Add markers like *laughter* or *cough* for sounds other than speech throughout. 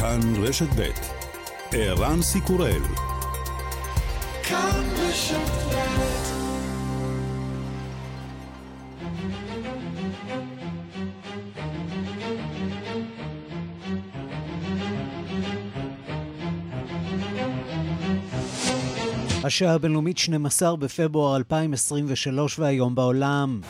כאן רשת ב' ערן סיקורל השעה הבינלאומית 12 בפברואר 2023 והיום בעולם.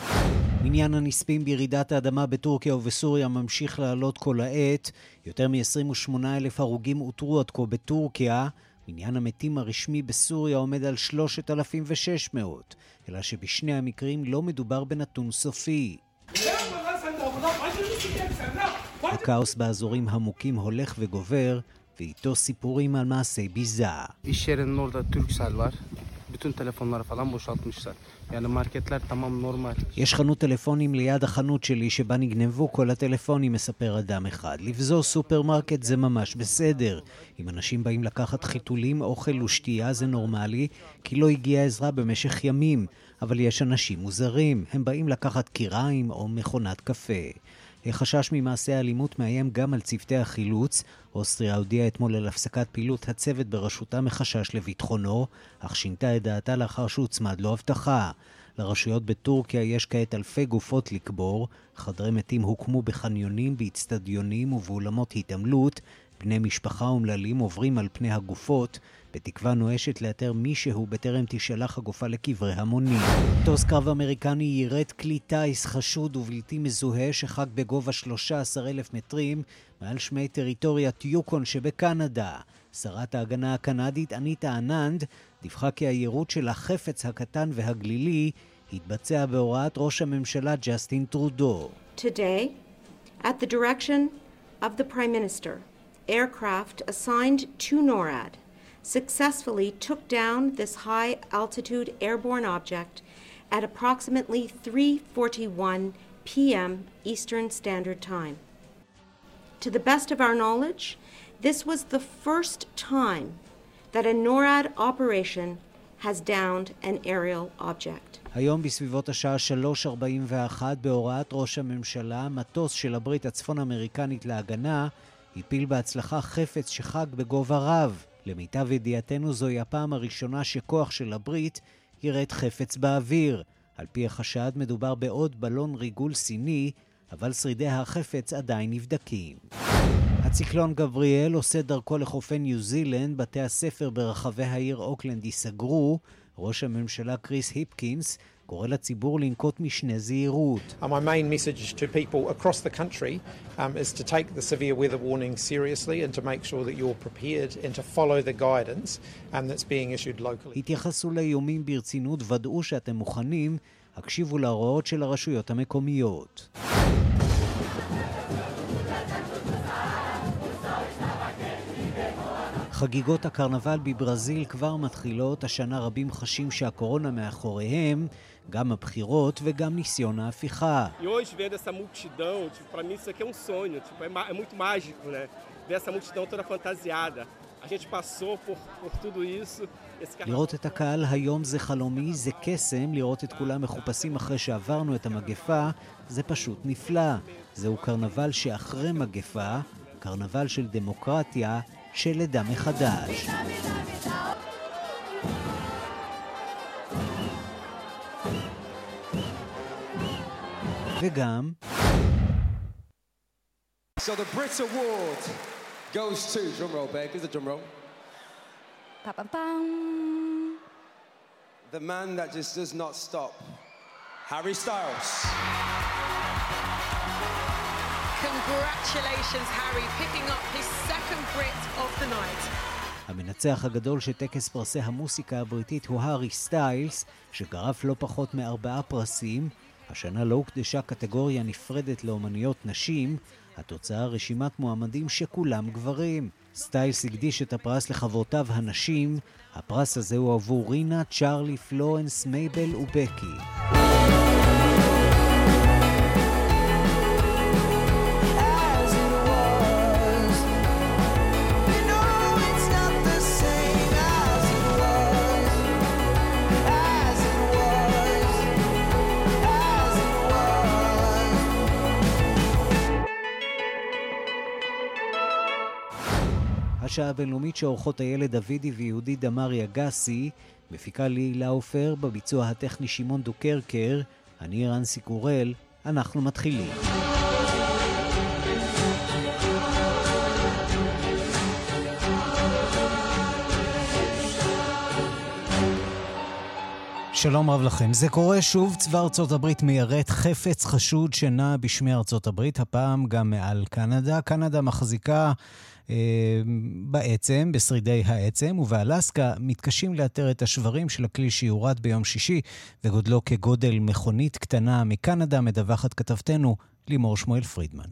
מניין הנספים בירידת האדמה בטורקיה ובסוריה ממשיך לעלות כל העת. יותר מ-28 אלף הרוגים אותרו עד כה בטורקיה. מניין המתים הרשמי בסוריה עומד על 3,600, אלא שבשני המקרים לא מדובר בנתון סופי. הכאוס באזורים המוכים הולך וגובר, ואיתו סיפורים על מעשי ביזה. Yani marketler tamam normal. יש חנות טלפונים ליד החנות שלי שבה נגנבו כל הטלפונים, מספר אדם אחד. לבזוז סופרמרקט זה ממש בסדר. אם אנשים באים לקחת חיתולים, אוכל ושתייה זה נורמלי, כי לא הגיעה עזרה במשך ימים. אבל יש אנשים מוזרים, הם באים לקחת קיריים או מכונת קפה. חשש ממעשי האלימות מאיים גם על צוותי החילוץ. אוסטריה הודיעה אתמול על הפסקת פעילות הצוות בראשותה מחשש לביטחונו, אך שינתה את דעתה לאחר שהוצמד לו הבטחה. לרשויות בטורקיה יש כעת אלפי גופות לקבור, חדרי מתים הוקמו בחניונים, באצטדיונים ובאולמות התעמלות, בני משפחה אומללים עוברים על פני הגופות, בתקווה נואשת לאתר מישהו בטרם תישלח הגופה לקברי המונים. מטוס קרב אמריקני יירט כלי טיס חשוד ובלתי מזוהה שחג בגובה 13,000 מטרים מעל שמי טריטוריית יוקון שבקנדה. שרת ההגנה הקנדית אניטה אננד דיווחה כי היירוט של החפץ הקטן והגלילי התבצע בהוראת ראש הממשלה ג'סטין טרודו. Today, at the direction of the Prime Minister, aircraft assigned to NORAD successfully took down this high altitude airborne object at approximately 3:41 p.m. Eastern Standard Time. To the best of our knowledge, this was the first time that a NORAD operation has downed an aerial object. היום בסביבות השעה 3.41 בהוראת ראש הממשלה, מטוס של הברית הצפון אמריקנית להגנה הפיל בהצלחה חפץ שחג בגובה רב. למיטב ידיעתנו זוהי הפעם הראשונה שכוח של הברית יירט חפץ באוויר. על פי החשד מדובר בעוד בלון ריגול סיני, אבל שרידי החפץ עדיין נבדקים. הציקלון גבריאל עושה דרכו לחופי ניו זילנד, בתי הספר ברחבי העיר אוקלנד ייסגרו, ראש הממשלה קריס היפקינס קורא לציבור לנקוט משנה זהירות. My main message to people across the country um, is to take the severe weather warning seriously and to make sure that you're prepared and to follow the guidance um, that's being issued locally. התייחסו לאיומים ברצינות, ודאו שאתם מוכנים, הקשיבו להוראות של הרשויות המקומיות. חגיגות הקרנבל בברזיל כבר מתחילות, השנה רבים חשים שהקורונה מאחוריהם, גם הבחירות וגם ניסיון ההפיכה. לראות את הקהל היום זה חלומי, זה קסם, לראות את כולם מחופשים אחרי שעברנו את המגפה, זה פשוט נפלא. זהו קרנבל שאחרי מגפה, קרנבל של דמוקרטיה, של לידה מחדש. וגם... So the Brits Award goes to, drum roll, babe, give the drum roll. Pa-pam-pam. The man that just does not stop, Harry Styles. Congratulations, Harry, picking up his second Brit of the night. המנצח הגדול של טקס פרסי המוסיקה הבריטית הוא הארי סטיילס, שגרף לא פחות מארבעה פרסים, השנה לא הוקדשה קטגוריה נפרדת לאומניות נשים, התוצאה רשימת מועמדים שכולם גברים. סטיילס הקדיש את הפרס לחברותיו הנשים, הפרס הזה הוא עבור רינה, צ'ארלי, פלורנס, מייבל ובקי. השעה הבינלאומית שעורכות הילד אבידי ויהודי דמארי אגסי, מפיקה לילה עופר, בביצוע הטכני שמעון דוקרקר, אני רנסי קורל, אנחנו מתחילים. שלום רב לכם. זה קורה שוב, צבא ארצות הברית מיירט חפץ חשוד שנע בשמי ארצות הברית, הפעם גם מעל קנדה. קנדה מחזיקה בעצם, בשרידי העצם, ובאלסקה מתקשים לאתר את השברים של הכלי שיורד ביום שישי, וגודלו כגודל מכונית קטנה מקנדה, מדווחת כתבתנו לימור שמואל פרידמן.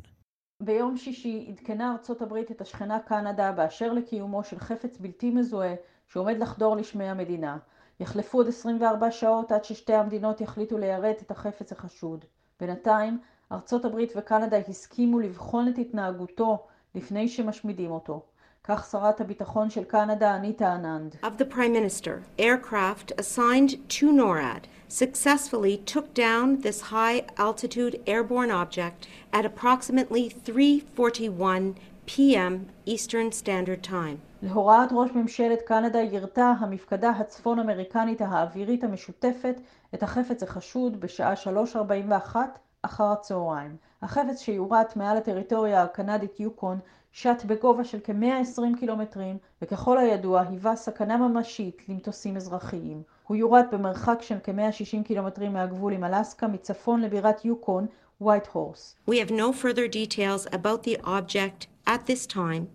ביום שישי עדכנה ארצות הברית את השכנה קנדה באשר לקיומו של חפץ בלתי מזוהה שעומד לחדור לשמי המדינה. יחלפו עוד 24 שעות עד ששתי המדינות יחליטו ליירט את החפץ החשוד. בינתיים, ארצות הברית וקנדה הסכימו לבחון את התנהגותו לפני שמשמידים אותו. כך שרת הביטחון של קנדה, אניטה אננד. Of the Prime Minister, aircraft assigned to NORAD successfully took down this high altitude airborne object at approximately 3:41 p.m. Eastern Standard Time. להוראת ראש ממשלת קנדה יירתה המפקדה הצפון אמריקנית האווירית המשותפת את החפץ החשוד בשעה 3:41 אחר הצהריים. החפץ שיורט מעל הטריטוריה הקנדית יוקון שט בגובה של כ-120 קילומטרים, וככל הידוע היווה סכנה ממשית למטוסים אזרחיים. הוא יורט במרחק של כ-160 קילומטרים מהגבול עם אלסקה מצפון לבירת יוקון, ווייט הורס. We have no further details about the object at this time,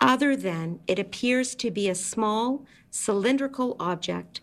other than it appears to be a small cylindrical object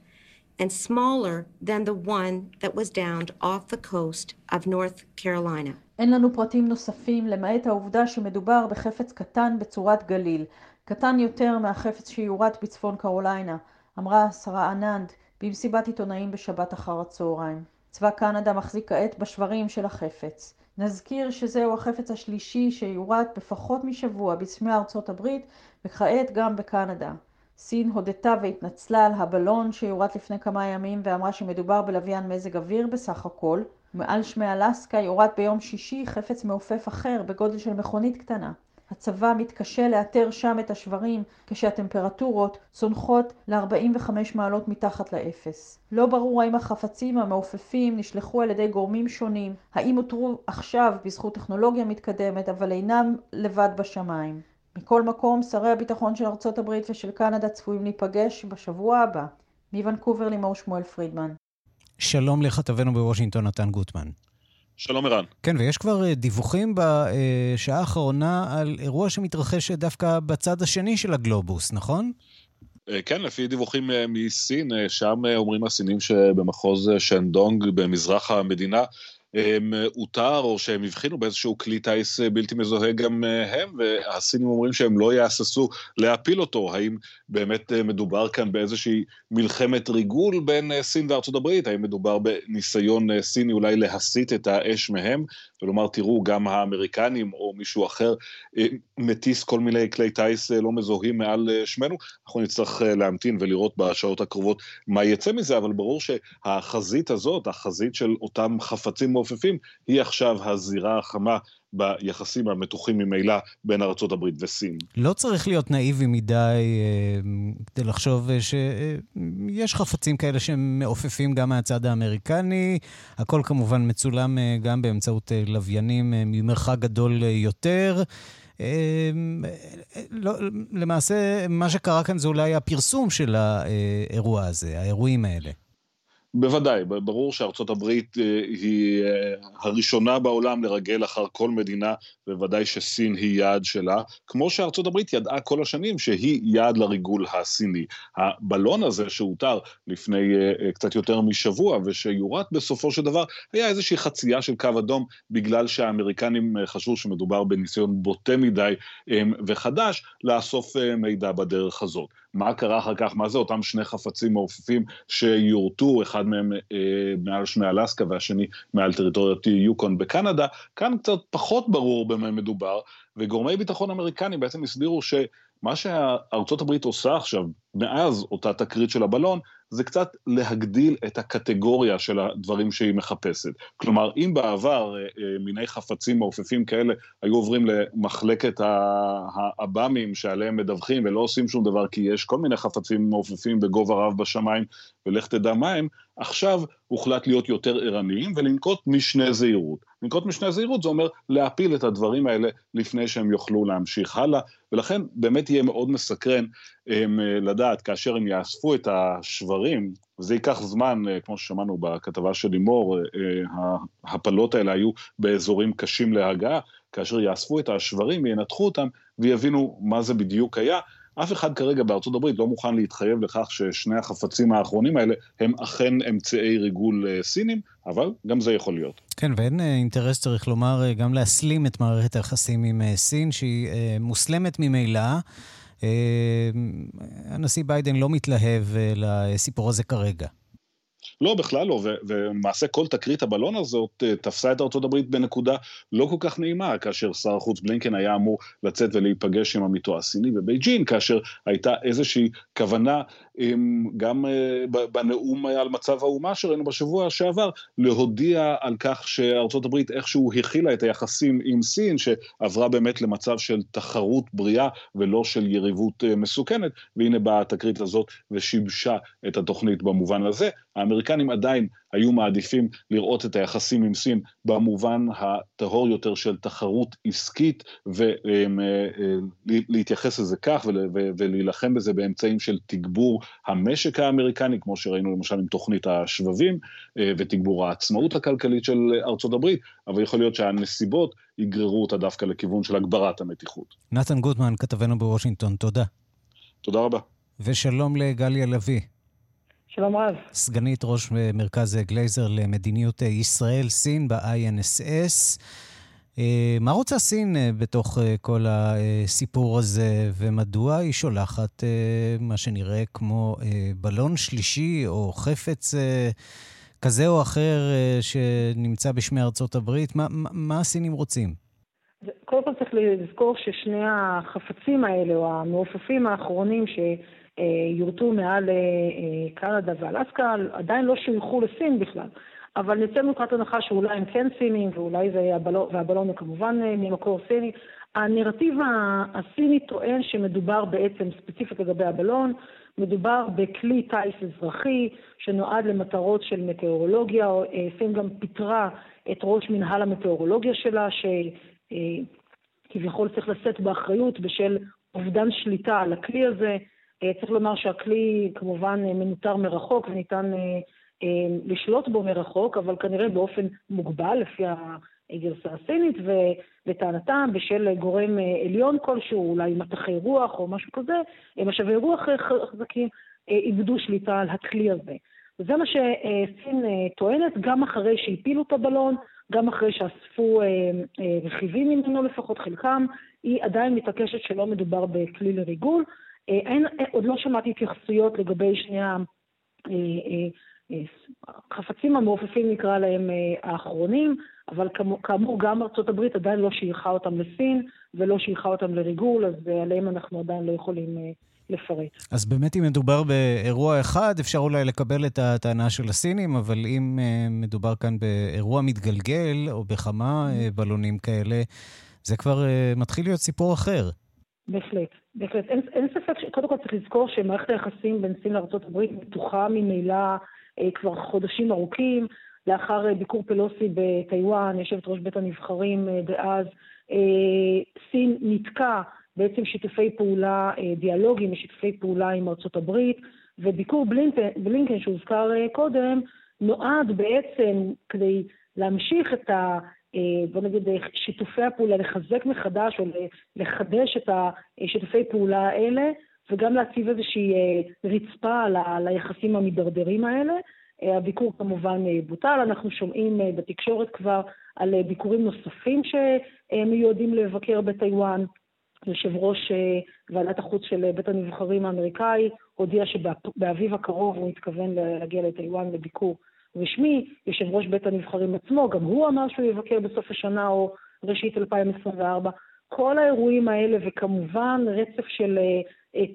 and smaller than the one that was downed off the coast of North Carolina. אין לנו פרטים נוספים למעט העובדה שמדובר בחפץ קטן בצורת גליל, קטן יותר מהחפץ שיורט בצפון קרוליינה, אמרה השרה אננד במסיבת עיתונאים בשבת אחר הצהריים. צבא קנדה מחזיק כעת בשברים של החפץ. נזכיר שזהו החפץ השלישי שיורט בפחות משבוע בסמי ארצות הברית וכעת גם בקנדה. סין הודתה והתנצלה על הבלון שיורט לפני כמה ימים ואמרה שמדובר בלוויין מזג אוויר בסך הכל. מעל שמי אלסקה יורט ביום שישי חפץ מעופף אחר בגודל של מכונית קטנה. הצבא מתקשה לאתר שם את השברים כשהטמפרטורות צונחות ל-45 מעלות מתחת לאפס. לא ברור האם החפצים המעופפים נשלחו על ידי גורמים שונים, האם אותרו עכשיו בזכות טכנולוגיה מתקדמת, אבל אינם לבד בשמיים. מכל מקום, שרי הביטחון של ארצות הברית ושל קנדה צפויים להיפגש בשבוע הבא. מוונקובר לימור שמואל פרידמן. שלום לכתבנו בוושינגטון, נתן גוטמן. שלום ערן. כן, ויש כבר אה, דיווחים בשעה האחרונה על אירוע שמתרחש דווקא בצד השני של הגלובוס, נכון? אה, כן, לפי דיווחים אה, מסין, שם אומרים הסינים שבמחוז שנדונג במזרח המדינה אותר, או שהם הבחינו באיזשהו כלי טיס בלתי מזוהה גם הם, והסינים אומרים שהם לא יהססו להפיל אותו. האם באמת מדובר כאן באיזושהי מלחמת ריגול בין סין וארצות הברית? האם מדובר בניסיון סיני אולי להסיט את האש מהם, ולומר, תראו, גם האמריקנים או מישהו אחר מטיס כל מיני כלי טיס לא מזוהים מעל שמנו? אנחנו נצטרך להמתין ולראות בשעות הקרובות מה יצא מזה, אבל ברור שהחזית הזאת, החזית של אותם חפצים מעופפים, היא עכשיו הזירה החמה ביחסים המתוחים ממילא בין ארה"ב וסין. לא צריך להיות נאיבי מדי אה, כדי לחשוב שיש חפצים כאלה שהם מעופפים גם מהצד האמריקני. הכל כמובן מצולם אה, גם באמצעות אה, לוויינים ממרחק גדול יותר. לא, למעשה, מה שקרה כאן זה אולי הפרסום של האירוע הזה, האירועים האלה. בוודאי, ברור שארצות הברית אה, היא אה, הראשונה בעולם לרגל אחר כל מדינה, בוודאי שסין היא יעד שלה, כמו שארצות הברית ידעה כל השנים שהיא יעד לריגול הסיני. הבלון הזה שהותר לפני אה, קצת יותר משבוע ושיורט בסופו של דבר, היה איזושהי חצייה של קו אדום בגלל שהאמריקנים חשבו שמדובר בניסיון בוטה מדי וחדש לאסוף מידע בדרך הזאת. מה קרה אחר כך, מה זה אותם שני חפצים מעופפים שיורטו, אחד מהם אה, מעל שמי אלסקה והשני מעל טריטוריית יוקון בקנדה, כאן קצת פחות ברור במה מדובר, וגורמי ביטחון אמריקנים בעצם הסבירו ש... מה שארצות הברית עושה עכשיו, מאז אותה תקרית של הבלון, זה קצת להגדיל את הקטגוריה של הדברים שהיא מחפשת. כלומר, אם בעבר אה, אה, מיני חפצים מעופפים כאלה היו עוברים למחלקת האב"מים שעליהם מדווחים ולא עושים שום דבר כי יש כל מיני חפצים מעופפים בגובה רב בשמיים ולך תדע מה הם, עכשיו הוחלט להיות יותר ערניים ולנקוט משנה זהירות. לנקוט משנה זהירות זה אומר להפיל את הדברים האלה לפני שהם יוכלו להמשיך הלאה, ולכן באמת יהיה מאוד מסקרן הם, אה, לדעת כאשר הם יאספו את השברים, וזה ייקח זמן, אה, כמו ששמענו בכתבה של לימור, אה, ההפלות האלה היו באזורים קשים להגעה, כאשר יאספו את השברים, ינתחו אותם ויבינו מה זה בדיוק היה. אף אחד כרגע בארצות הברית לא מוכן להתחייב לכך ששני החפצים האחרונים האלה הם אכן אמצעי ריגול סינים, אבל גם זה יכול להיות. כן, ואין אינטרס, צריך לומר, גם להסלים את מערכת היחסים עם סין, שהיא מוסלמת ממילא. אה, הנשיא ביידן לא מתלהב אה, לסיפור הזה כרגע. לא, בכלל לא, ולמעשה כל תקרית הבלון הזאת אה, תפסה את הברית בנקודה לא כל כך נעימה, כאשר שר החוץ בלינקן היה אמור לצאת ולהיפגש עם עמיתו הסיני בבייג'ין, כאשר הייתה איזושהי כוונה גם אה, בנאום על מצב האומה שראינו בשבוע שעבר, להודיע על כך שארצות הברית איכשהו הכילה את היחסים עם סין, שעברה באמת למצב של תחרות בריאה ולא של יריבות אה, מסוכנת, והנה באה התקרית הזאת ושיבשה את התוכנית במובן הזה. האמריקנים עדיין היו מעדיפים לראות את היחסים עם סין במובן הטהור יותר של תחרות עסקית ולהתייחס לזה כך ולהילחם בזה באמצעים של תגבור המשק האמריקני, כמו שראינו למשל עם תוכנית השבבים אה, ותגבור העצמאות הכלכלית של ארצות הברית, אבל יכול להיות שהנסיבות יגררו אותה דווקא לכיוון של הגברת המתיחות. נתן גוטמן, כתבנו בוושינגטון, תודה. תודה רבה. ושלום לגליה לביא. שלום רב. סגנית ראש מרכז גלייזר למדיניות ישראל-סין ב-INSS. אה, מה רוצה סין אה, בתוך אה, כל הסיפור הזה, ומדוע היא שולחת מה שנראה כמו בלון שלישי או חפץ כזה או אחר שנמצא בשמי ארצות הברית? מה, מה הסינים רוצים? קודם כל צריך לזכור ששני החפצים האלה, או המעופפים האחרונים ש... יורטו מעל קנדה ואלסקה, עדיין לא שויכו לסין בכלל. אבל נצא מנקודת הנחה שאולי הם כן סינים, ואולי זה הבלון, והבלון הוא כמובן אה, ממקור סיני. הנרטיב הסיני טוען שמדובר בעצם, ספציפית לגבי הבלון, מדובר בכלי טיס אזרחי שנועד למטרות של מטאורולוגיה, אה, סין גם פיטרה את ראש מנהל המטאורולוגיה שלה, שכביכול צריך לשאת באחריות בשל אובדן שליטה על הכלי הזה. אה, צריך לומר שהכלי כמובן מנוטר מרחוק וניתן אה, לשלוט בו מרחוק, אבל כנראה באופן מוגבל, לפי הגרסה הסינית, ולטענתם בשל גורם אה, עליון כלשהו, אולי מטחי רוח או משהו כזה, משאבי רוח חזקים, אה, איבדו שליטה על הכלי הזה. וזה מה שסין טוענת, גם אחרי שהפילו את הבלון, גם אחרי שאספו רכיבים ממנו, לפחות חלקם, היא עדיין מתעקשת שלא מדובר בכלי לריגול. אין, עוד לא שמעתי התייחסויות לגבי שני החפצים המעופפים נקרא להם אה, האחרונים, אבל כאמור גם ארצות הברית עדיין לא שייכה אותם לסין ולא שייכה אותם לריגול, אז אה, עליהם אנחנו עדיין לא יכולים אה, לפרט. אז באמת אם מדובר באירוע אחד, אפשר אולי לקבל את הטענה של הסינים, אבל אם מדובר כאן באירוע מתגלגל או בכמה בלונים כאלה, זה כבר מתחיל להיות סיפור אחר. בהחלט, בהחלט. אין, אין ספק, קודם כל צריך לזכור שמערכת היחסים בין סין לארה"ב מתוחה ממילא אה, כבר חודשים ארוכים. לאחר אה, ביקור פלוסי בטיוואן, יושבת ראש בית הנבחרים אה, דאז, סין ניתקה בעצם שיתופי פעולה, דיאלוגים ושיתופי פעולה עם הברית, וביקור בלינקן, בלינקן שהוזכר קודם, נועד בעצם כדי להמשיך את ה... בוא נגיד, שיתופי הפעולה, לחזק מחדש או לחדש את השיתופי פעולה האלה, וגם להציב איזושהי אה, רצפה על היחסים המידרדרים האלה. אה, הביקור כמובן אה, בוטל, אנחנו שומעים בתקשורת כבר על ביקורים נוספים שמיועדים לבקר בטיוואן. יושב ראש ועדת החוץ של בית הנבחרים האמריקאי הודיע שבאביב הקרוב הוא מתכוון להגיע לטיוואן לביקור רשמי. יושב ראש בית הנבחרים עצמו, גם הוא אמר שהוא יבקר בסוף השנה או ראשית 2024. כל האירועים האלה, וכמובן רצף של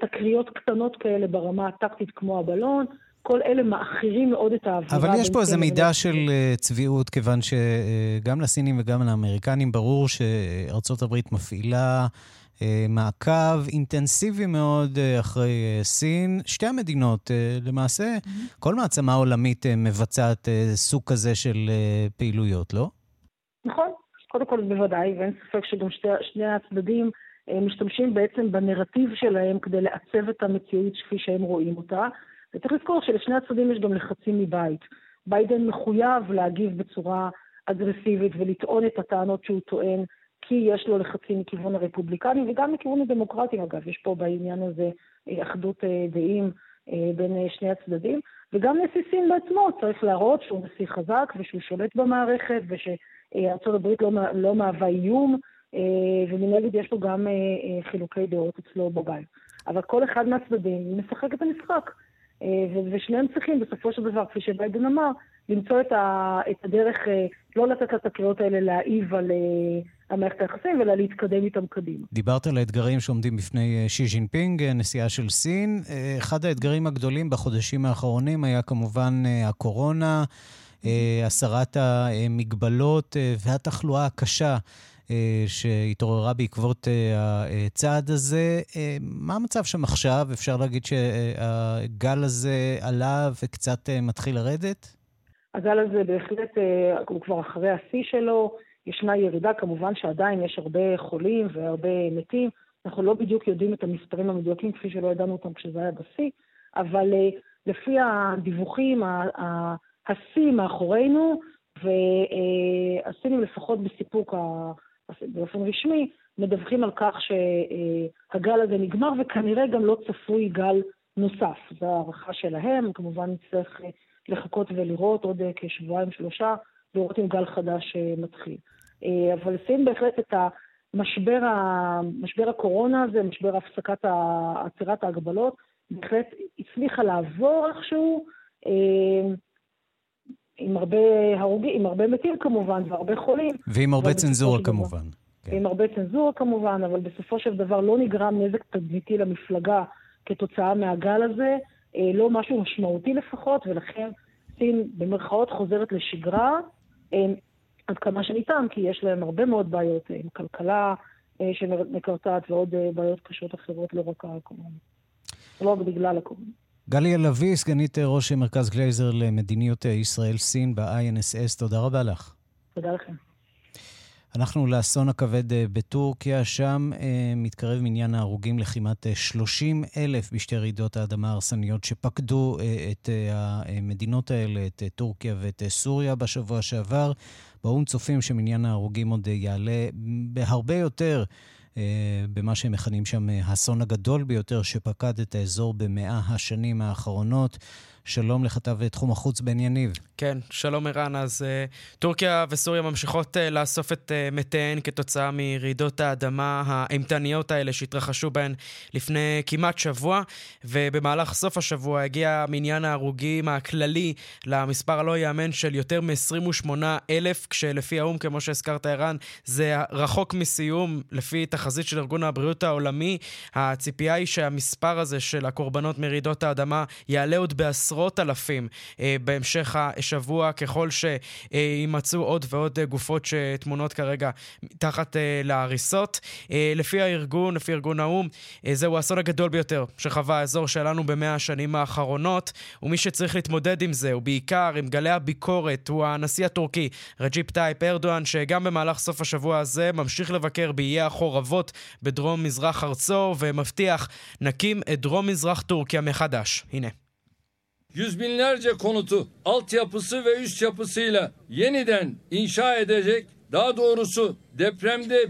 תקריות קטנות כאלה ברמה הטקטית כמו הבלון, כל אלה מאחרים מאוד את האווירה. אבל יש פה איזה מידה של צביעות, כיוון שגם לסינים וגם לאמריקנים ברור שארצות הברית מפעילה אה, מעקב אינטנסיבי מאוד אה, אחרי אה, סין. שתי המדינות, למעשה, mm-hmm. כל מעצמה עולמית מבצעת סוג כזה של פעילויות, לא? נכון, קודם כל בוודאי, ואין ספק שגם שתי, שני הצדדים משתמשים בעצם בנרטיב שלהם כדי לעצב את המציאות כפי שהם רואים אותה. וצריך לזכור שלשני הצדדים יש גם לחצים מבית. ביידן מחויב להגיב בצורה אגרסיבית ולטעון את הטענות שהוא טוען כי יש לו לחצים מכיוון הרפובליקנים וגם מכיוון הדמוקרטים, אגב, יש פה בעניין הזה אה, אחדות אה, דעים אה, בין שני הצדדים, וגם נשיא סין בעצמו צריך להראות שהוא נשיא חזק ושהוא שולט במערכת ושארצות הברית לא, לא מהווה איום, ומנגד יש לו גם חילוקי דעות אצלו בבית. אבל כל אחד מהצדדים משחק את המשחק. ושניהם צריכים בסופו של דבר, כפי שביידן אמר, למצוא את הדרך לא לתת את הקריאות האלה להעיב על המערכת היחסים, אלא להתקדם איתם קדימה. דיברת על האתגרים שעומדים בפני אה, שי ז'ינפינג, אה, נשיאה של סין. אה, אחד האתגרים הגדולים בחודשים האחרונים היה כמובן הקורונה, הסרת המגבלות והתחלואה הקשה. שהתעוררה בעקבות הצעד הזה. מה המצב שם עכשיו? אפשר להגיד שהגל הזה עלה וקצת מתחיל לרדת? הגל הזה בהחלט, הוא כבר אחרי השיא שלו. ישנה ירידה, כמובן שעדיין יש הרבה חולים והרבה מתים. אנחנו לא בדיוק יודעים את המספרים המדויקים כפי שלא ידענו אותם כשזה היה בשיא, אבל אה, לפי הדיווחים, השיא מאחורינו, והסינים לפחות בסיפוק באופן רשמי, מדווחים על כך שהגל הזה נגמר וכנראה גם לא צפוי גל נוסף. זו הערכה שלהם, כמובן נצטרך לחכות ולראות עוד אה, כשבועיים שלושה, לראות אם גל חדש אה, מתחיל. אה, אבל לשים בהחלט את המשבר, משבר הקורונה הזה, משבר הפסקת עצירת ההגבלות, בהחלט הצליחה לעבור איכשהו, עם הרבה הרוגים, עם הרבה מתים כמובן, והרבה חולים. ועם הרבה צנזורה כמובן. כן. עם הרבה צנזורה כמובן, אבל בסופו של דבר לא נגרם נזק תדמיתי למפלגה כתוצאה מהגל הזה, לא משהו משמעותי לפחות, ולכן סין במרכאות חוזרת לשגרה. עד כמה שניתן, כי יש להם הרבה מאוד בעיות אה, עם כלכלה אה, שמקרטעת ועוד אה, בעיות קשות אחרות, לא רק הקורונה. לא רק בגלל הקורונה. גליה לביא, סגנית ראש מרכז גלייזר למדיניות ישראל-סין ב-INSS, תודה רבה לך. תודה לכם. אנחנו לאסון הכבד אה, בטורקיה, שם אה, מתקרב מניין ההרוגים לכמעט 30 אה, אלף בשתי רעידות האדמה ההרסניות שפקדו את המדינות האלה, את טורקיה ואת סוריה בשבוע שעבר. באו"ם צופים שמניין ההרוגים עוד יעלה בהרבה יותר. במה שהם מכנים שם האסון הגדול ביותר שפקד את האזור במאה השנים האחרונות. שלום לכתב תחום החוץ בן יניב. כן, שלום ערן. אז uh, טורקיה וסוריה ממשיכות uh, לאסוף את uh, מתיהן כתוצאה מרעידות האדמה האימתניות האלה שהתרחשו בהן לפני כמעט שבוע, ובמהלך סוף השבוע הגיע מניין ההרוגים הכללי למספר הלא ייאמן של יותר מ-28 אלף, כשלפי האו"ם, כמו שהזכרת ערן, זה רחוק מסיום, לפי תחזית של ארגון הבריאות העולמי. הציפייה היא שהמספר הזה של הקורבנות מרעידות האדמה יעלה עוד בעשרות... עשרות אלפים אה, בהמשך השבוע, ככל שיימצאו עוד ועוד גופות שתמונות כרגע תחת אה, להריסות. אה, לפי הארגון, לפי ארגון האו"ם, אה, זהו האסון הגדול ביותר שחווה האזור שלנו במאה השנים האחרונות, ומי שצריך להתמודד עם זה, ובעיקר עם גלי הביקורת, הוא הנשיא הטורקי, רג'יפ טייפ ארדואן, שגם במהלך סוף השבוע הזה ממשיך לבקר בעיי החורבות בדרום מזרח ארצו, ומבטיח, נקים את דרום מזרח טורקיה מחדש. הנה. Yüz binlerce konutu altyapısı ve üst yapısıyla yeniden inşa edecek, daha doğrusu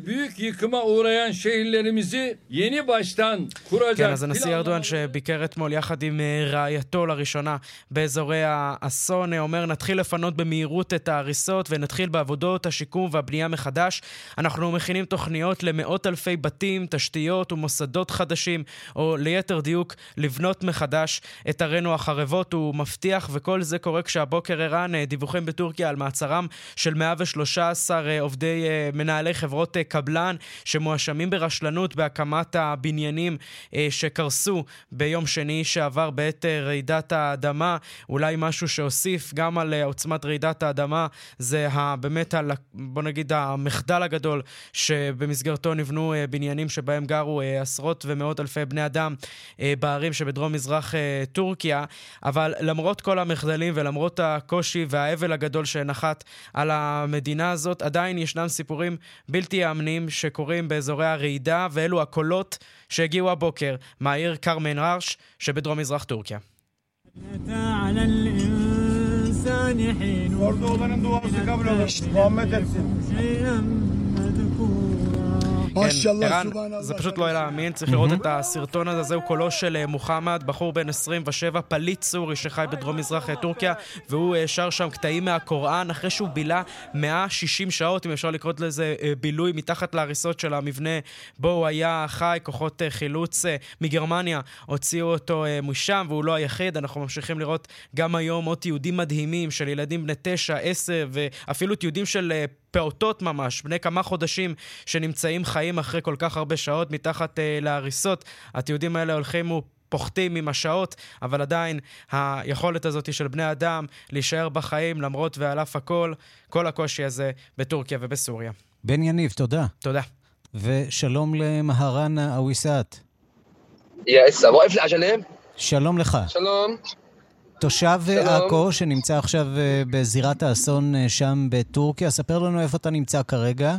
büyük yıkıma uğrayan şehirlerimizi yeni baştan kuracak. כן, אז הנשיא ארדואן שביקר אתמול יחד עם רעייתו לראשונה באזורי האסון, אומר נתחיל לפנות במהירות את ההריסות ונתחיל בעבודות השיקום והבנייה מחדש. אנחנו מכינים תוכניות למאות אלפי בתים, תשתיות ומוסדות חדשים, או ליתר דיוק, לבנות מחדש את ערינו החרבות. הוא מבטיח, וכל זה קורה כשהבוקר ערן דיווחים בטורקיה על מעצרם של 113 עובדי מנהל מנהלי חברות קבלן שמואשמים ברשלנות בהקמת הבניינים שקרסו ביום שני שעבר בעת רעידת האדמה. אולי משהו שהוסיף גם על עוצמת רעידת האדמה זה באמת, בוא נגיד, המחדל הגדול שבמסגרתו נבנו בניינים שבהם גרו עשרות ומאות אלפי בני אדם בערים שבדרום מזרח טורקיה. אבל למרות כל המחדלים ולמרות הקושי והאבל הגדול שנחת על המדינה הזאת, עדיין ישנם סיפורים בלתי יאמנים שקורים באזורי הרעידה, ואלו הקולות שהגיעו הבוקר מהעיר כרמן רש שבדרום מזרח טורקיה. כן, ערן, זה פשוט לא להאמין, צריך לראות את הסרטון הזה, זהו קולו של אה, מוחמד, בחור בן 27, פליט סורי שחי בדרום מזרח אה, טורקיה, והוא אה, שר שם קטעים מהקוראן אחרי שהוא בילה 160 שעות, אם אפשר לקרוא לזה בילוי, מתחת להריסות של המבנה בו הוא היה חי. כוחות חילוץ מגרמניה הוציאו אותו משם, והוא לא היחיד. אנחנו ממשיכים לראות גם היום עוד תיעודים מדהימים של ילדים בני 9, 10, ואפילו תיעודים של פעוטות ממש, בני כמה חודשים, שנמצאים חיים אחרי כל כך הרבה שעות מתחת אה, להריסות. התיעודים האלה הולכים ופוחתים עם השעות, אבל עדיין היכולת הזאת של בני אדם להישאר בחיים למרות ועל אף הכל, כל הקושי הזה בטורקיה ובסוריה. בן יניב, תודה. תודה. ושלום למהרן אוויסאת. שלום לך. שלום. תושב עכו שנמצא עכשיו אה, בזירת האסון אה, שם בטורקיה, ספר לנו איפה אתה נמצא כרגע.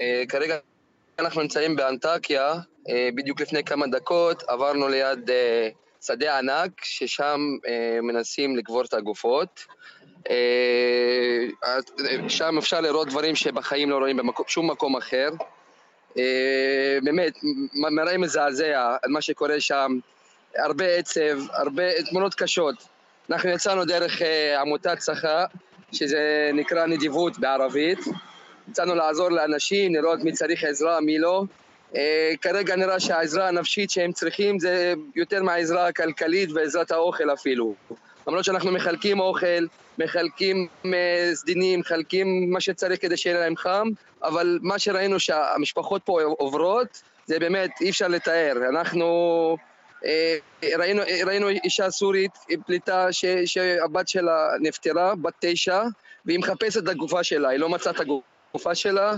אה, כרגע אנחנו נמצאים באנטקיה, בדיוק לפני כמה דקות עברנו ליד שדה ענק, ששם מנסים לקבור את הגופות. שם אפשר לראות דברים שבחיים לא רואים בשום מקום אחר. באמת, מראה מזעזע על מה שקורה שם. הרבה עצב, הרבה תמונות קשות. אנחנו יצאנו דרך uh, עמותת שכה, שזה נקרא נדיבות בערבית. יצאנו לעזור לאנשים, לראות מי צריך עזרה, מי לא. Uh, כרגע נראה שהעזרה הנפשית שהם צריכים זה יותר מהעזרה הכלכלית ועזרת האוכל אפילו. למרות שאנחנו מחלקים אוכל, מחלקים uh, סדינים, מחלקים מה שצריך כדי שיהיה להם חם, אבל מה שראינו שהמשפחות פה עוברות, זה באמת אי אפשר לתאר. אנחנו... אה, ראינו, ראינו אישה סורית, פליטה ש, שהבת שלה נפטרה, בת תשע, והיא מחפשת את הגופה שלה, היא לא מצאה את הגופה שלה,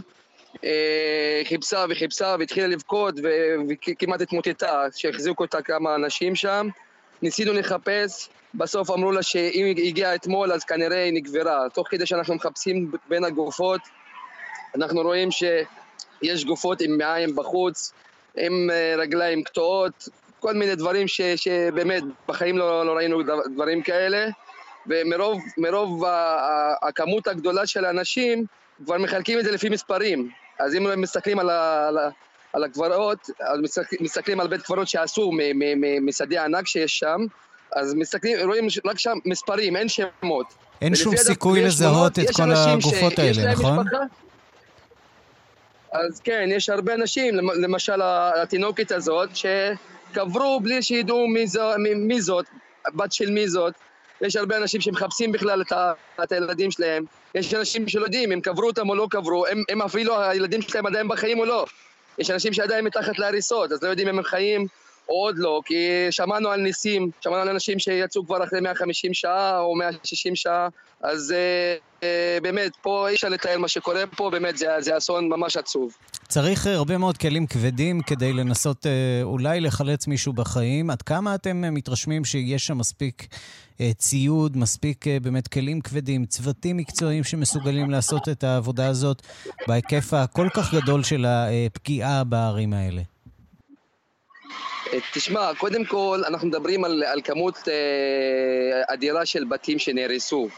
אה, חיפשה וחיפשה והתחילה לבכות וכמעט התמוטטה, שהחזיקו אותה כמה אנשים שם. ניסינו לחפש, בסוף אמרו לה שאם היא הגיעה אתמול אז כנראה היא נקברה. תוך כדי שאנחנו מחפשים בין הגופות, אנחנו רואים שיש גופות עם מעיים בחוץ, עם אה, רגליים קטועות, כל מיני דברים ש, שבאמת בחיים לא, לא ראינו דברים כאלה ומרוב מרוב הכמות הגדולה של האנשים כבר מחלקים את זה לפי מספרים אז אם מסתכלים על, ה, על, ה, על הקברות, אז מסתכלים על בית קברות שעשו משדה ענק שיש שם אז מסתכלים, רואים רק שם מספרים, אין שמות. אין שום סיכוי לזהות את כל הגופות האלה, נכון? משפחה, אז כן, יש הרבה אנשים, למשל התינוקת הזאת, ש... קברו בלי שידעו מי, זו, מי, מי זאת, בת של מי זאת. יש הרבה אנשים שמחפשים בכלל את, ה, את הילדים שלהם. יש אנשים שלא יודעים אם קברו אותם או לא קברו, הם, הם אפילו, הילדים שלהם עדיין בחיים או לא. יש אנשים שעדיין מתחת להריסות, אז לא יודעים אם הם חיים או עוד לא, כי שמענו על ניסים, שמענו על אנשים שיצאו כבר אחרי 150 שעה או 160 שעה, אז אה, באמת, פה אי אפשר לתאר מה שקורה פה, באמת זה, זה אסון ממש עצוב. צריך הרבה מאוד כלים כבדים כדי לנסות אה, אולי לחלץ מישהו בחיים. עד כמה אתם אה, מתרשמים שיש שם מספיק אה, ציוד, מספיק אה, באמת כלים כבדים, צוותים מקצועיים שמסוגלים לעשות את העבודה הזאת בהיקף הכל כך גדול של הפגיעה בערים האלה? אה, תשמע, קודם כל אנחנו מדברים על, על כמות אה, אדירה של בתים שנהרסו.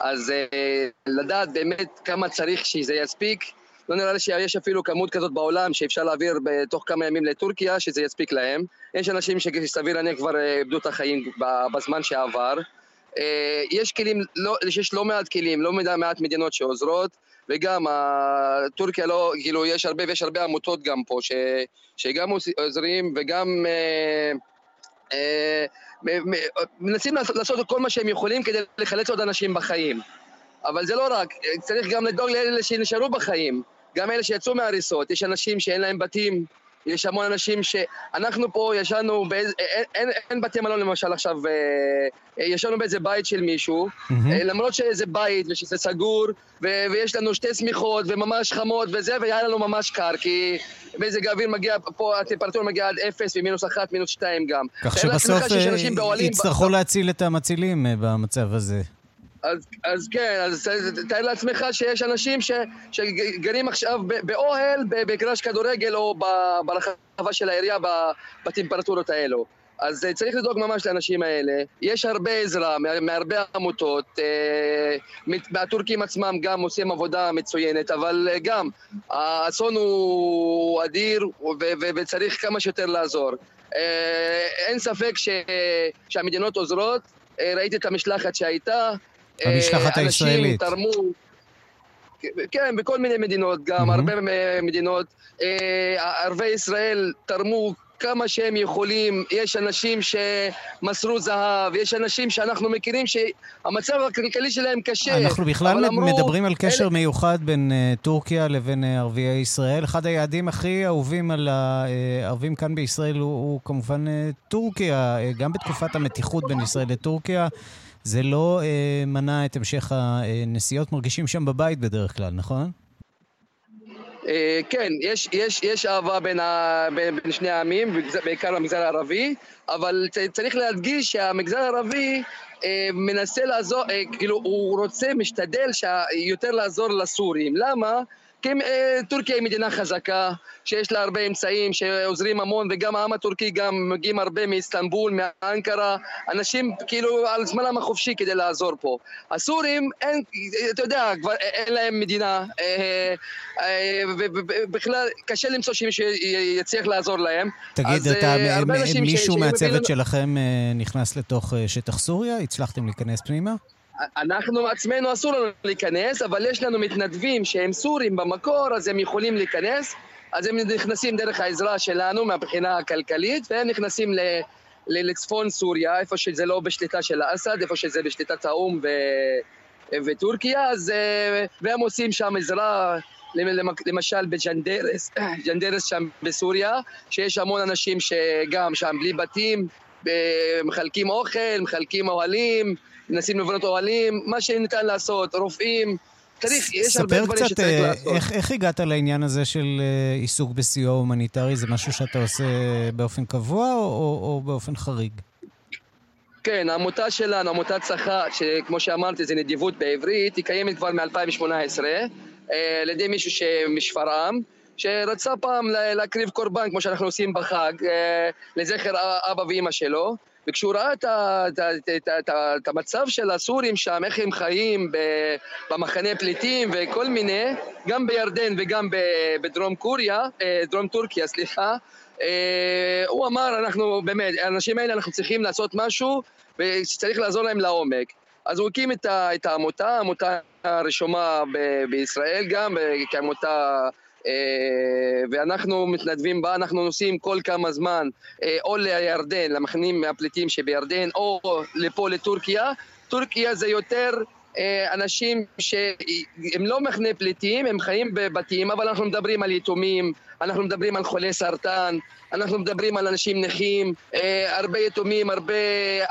אז אה, לדעת באמת כמה צריך שזה יספיק, לא נראה לי שיש אפילו כמות כזאת בעולם שאפשר להעביר בתוך כמה ימים לטורקיה, שזה יספיק להם. יש אנשים שסביר להניח כבר אה, איבדו את החיים בזמן שעבר. אה, יש כלים, לא, יש לא מעט כלים, לא מעט מדינות שעוזרות, וגם טורקיה לא, כאילו, יש הרבה ויש הרבה עמותות גם פה, ש, שגם עוזרים וגם... אה, אה, מנסים לעשות כל מה שהם יכולים כדי לחלץ עוד אנשים בחיים. אבל זה לא רק, צריך גם לדאוג לאלה שנשארו בחיים, גם אלה שיצאו מההריסות. יש אנשים שאין להם בתים, יש המון אנשים ש... אנחנו פה ישנו באיזה... אין, אין, אין בתי מלון למשל עכשיו, אה, אה ישנו באיזה בית של מישהו, mm-hmm. אה, למרות שזה בית ושזה סגור, ו... ויש לנו שתי שמיכות וממש חמות וזה, והיה לנו ממש קר, כי מזג האוויר מגיע, פה הטמפרטורה מגיעה עד אפס ומינוס אחת, מינוס שתיים גם. כך שבסוף אה, יצטרכו ב... להציל את המצילים במצב הזה. אז, אז כן, אז תאר לעצמך שיש אנשים ש, שגרים עכשיו באוהל, בגרש כדורגל או ברחבה של העירייה בטמפרטורות האלו. אז אה, צריך לדאוג ממש לאנשים האלה. יש הרבה עזרה מהרבה עמותות, אה, מהטורקים עצמם גם עושים עבודה מצוינת, אבל אה, גם האסון הוא אדיר וצריך כמה שיותר לעזור. אין ספק שהמדינות עוזרות, ראיתי את המשלחת שהייתה, המשלחת הישראלית. תרמו, כן, בכל מיני מדינות גם, mm-hmm. הרבה מדינות. ערבי ישראל תרמו כמה שהם יכולים, יש אנשים שמסרו זהב, יש אנשים שאנחנו מכירים שהמצב הכלכלי שלהם קשה. אנחנו בכלל אמרו, מדברים על קשר אלה... מיוחד בין uh, טורקיה לבין uh, ערביי ישראל. אחד היעדים הכי אהובים על הערבים כאן בישראל הוא, הוא כמובן uh, טורקיה, uh, גם בתקופת המתיחות בין ישראל לטורקיה. זה לא uh, מנע את המשך הנסיעות, מרגישים שם בבית בדרך כלל, נכון? אה, כן, יש, יש, יש אהבה בין, ה, בין, בין שני העמים, בעיקר במגזר הערבי, אבל צריך להדגיש שהמגזר הערבי אה, מנסה לעזור, אה, כאילו הוא רוצה, משתדל יותר לעזור לסורים. למה? כי אה, טורקיה היא מדינה חזקה, שיש לה הרבה אמצעים שעוזרים המון, וגם העם הטורקי גם מגיעים הרבה מאיסטנבול, מאנקרה, אנשים כאילו על זמנם החופשי כדי לעזור פה. הסורים, אין, אתה יודע, כבר אין להם מדינה, אה, אה, ובכלל קשה למצוא שמישהו יצליח לעזור להם. תגיד, אתה, מישהו מהצוות שלכם נכנס לתוך שטח סוריה? הצלחתם להיכנס פנימה? אנחנו עצמנו אסור לנו להיכנס, אבל יש לנו מתנדבים שהם סורים במקור, אז הם יכולים להיכנס, אז הם נכנסים דרך העזרה שלנו מהבחינה הכלכלית, והם נכנסים ל... לצפון סוריה, איפה שזה לא בשליטה של אסד, איפה שזה בשליטת האו"ם ו... וטורקיה, אז... אה, והם עושים שם עזרה, למשל בג'נדרס, *clears throat* ג'נדרס שם בסוריה, שיש המון אנשים שגם שם בלי בתים, מחלקים אוכל, מחלקים אוהלים, מנסים לבנות אוהלים, מה שניתן לעשות, רופאים. צריך, יש הרבה דברים שצריך אה, לעשות. איך, איך הגעת לעניין הזה של אה, עיסוק בסיוע הומניטרי? זה משהו שאתה עושה באופן קבוע או, או, או באופן חריג? כן, העמותה שלנו, עמותת שכר, שכמו שאמרתי זה נדיבות בעברית, היא קיימת כבר מ-2018 אה, על ידי מישהו משפרעם, שרצה פעם להקריב קורבן, כמו שאנחנו עושים בחג, לזכר אבא ואימא שלו. וכשהוא ראה את, את, את, את, את, את המצב של הסורים שם, איך הם חיים במחנה פליטים וכל מיני, גם בירדן וגם בדרום קוריה, אה, דרום טורקיה, סליחה, אה, הוא אמר, אנחנו באמת, האנשים האלה אנחנו צריכים לעשות משהו ושצריך לעזור להם לעומק. אז הוא הקים את, את העמותה, העמותה הרשומה ב, בישראל גם, כעמותה ואנחנו מתנדבים בה, אנחנו נוסעים כל כמה זמן אה, או לירדן, למחנים הפליטים שבירדן, או לפה לטורקיה. טורקיה זה יותר אה, אנשים שהם לא מחנה פליטים, הם חיים בבתים, אבל אנחנו מדברים על יתומים, אנחנו מדברים על חולי סרטן, אנחנו מדברים על אנשים נכים, אה, הרבה יתומים, הרבה